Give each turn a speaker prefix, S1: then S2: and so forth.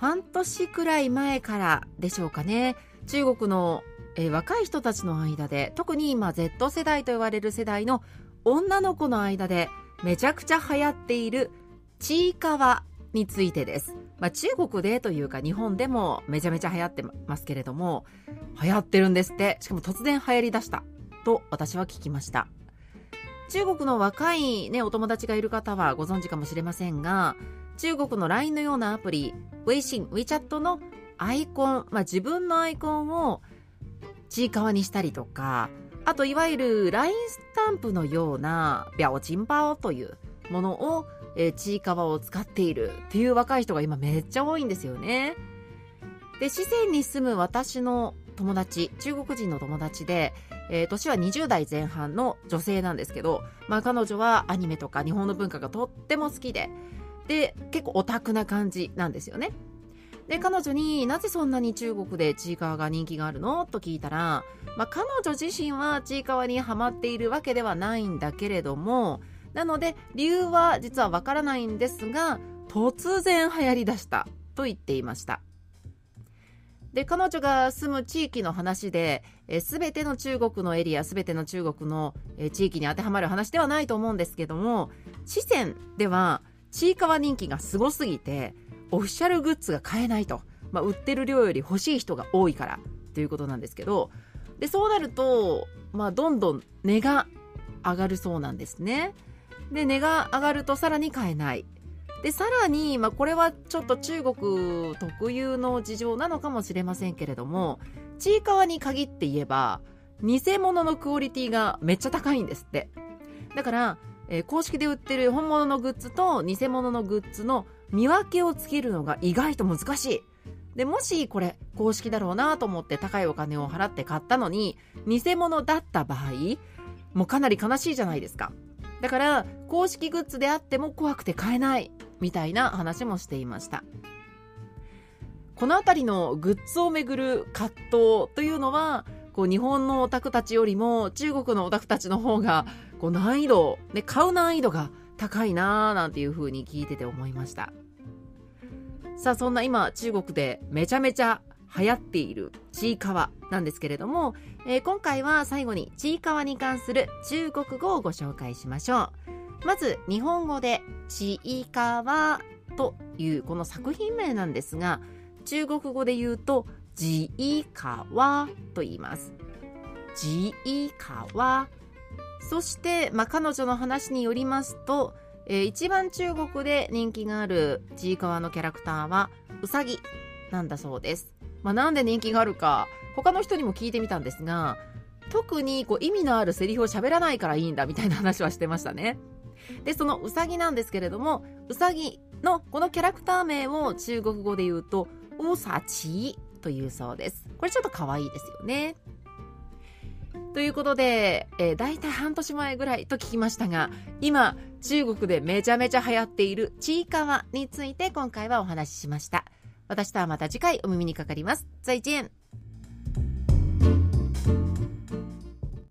S1: 半年くらい前からでしょうかね。中国の、え若い人たちの間で特に今 Z 世代と言われる世代の女の子の間でめちゃくちゃ流行っているちいかわについてです。まあ、中国でというか日本でもめちゃめちゃ流行ってますけれども流行ってるんですって。しかも突然流行りだした。と私は聞きました。中国の若いねお友達がいる方はご存知かもしれませんが中国の LINE のようなアプリ WeChat WeChat のアイコン、まあ、自分のアイコンをちいかわにしたりとかあといわゆる LINE スタンプのような表情包というものをえーちいかわを使っているっていう若い人が今めっちゃ多いんですよね。で、四川に住む私の友達、中国人の友達で、えー年は20代前半の女性なんですけど、まあ彼女はアニメとか日本の文化がとっても好きで、で、結構オタクな感じなんですよね。で、彼女になぜそんなに中国でちいかわが人気があるの？と聞いたら、まあ彼女自身はちいかわにハマっているわけではないんだけれども、なので理由は実はわからないんですが突然流行りだしたと言っていましたで彼女が住む地域の話で、えー、全ての中国のエリア全ての中国の、えー地域に当てはまる話ではないと思うんですけども四川ではちいかわ人気がすごすぎてオフィシャルグッズが買えないと、まあ、売ってる量より欲しい人が多いから。ということなんですけど。でそうなると、まあ、どんどん値が上がるそうなんですね。で値が上がるとさらに買えない。でさらに、まあ、これはちょっと中国特有の事情なのかもしれませんけれどもちいかわに限って言えば偽物のクオリティがめっちゃ高いんですって。だから、えー公式で売ってる本物のグッズと偽物のグッズの見分けをつけるのが意外と難しい。でもしこれ公式だろうなと思って高いお金を払って買ったのに偽物だった場合もうかなり悲しいじゃないですか。だから公式グッズであっても怖くて買えないみたいな話もしていました。この辺りのグッズをめぐる葛藤というのはこう日本のオタクたちよりも中国のオタクたちの方がこう難易度、ね、買う難易度が高いなーなんていう風に聞いてて思いました。さあそんな今中国でめちゃめちゃ流行っているちいかわなんですけれども、えー今回は最後にちいかわに関する中国語をご紹介しましょう。まず日本語でちいかわというこの作品名なんですが中国語で言うとじいかわと言います。じいかわそして、まあ、彼女の話によりますと、えー一番中国で人気があるちいかわのキャラクターはうさぎなんだそうですまあ、なんで人気があるか他の人にも聞いてみたんですが特にこう意味のあるセリフを喋らないからいいんだみたいな話はしてましたね。でそのうさぎなんですけれどもうさぎのこのキャラクター名を中国語で言うとうさちというそうです。これちょっと可愛いですよね。ということで、えー、大体半年前ぐらいと聞きましたが今中国でめちゃめちゃ流行っているちいかわについて今回はお話ししました。私とはまた次回お耳にかかります。再见。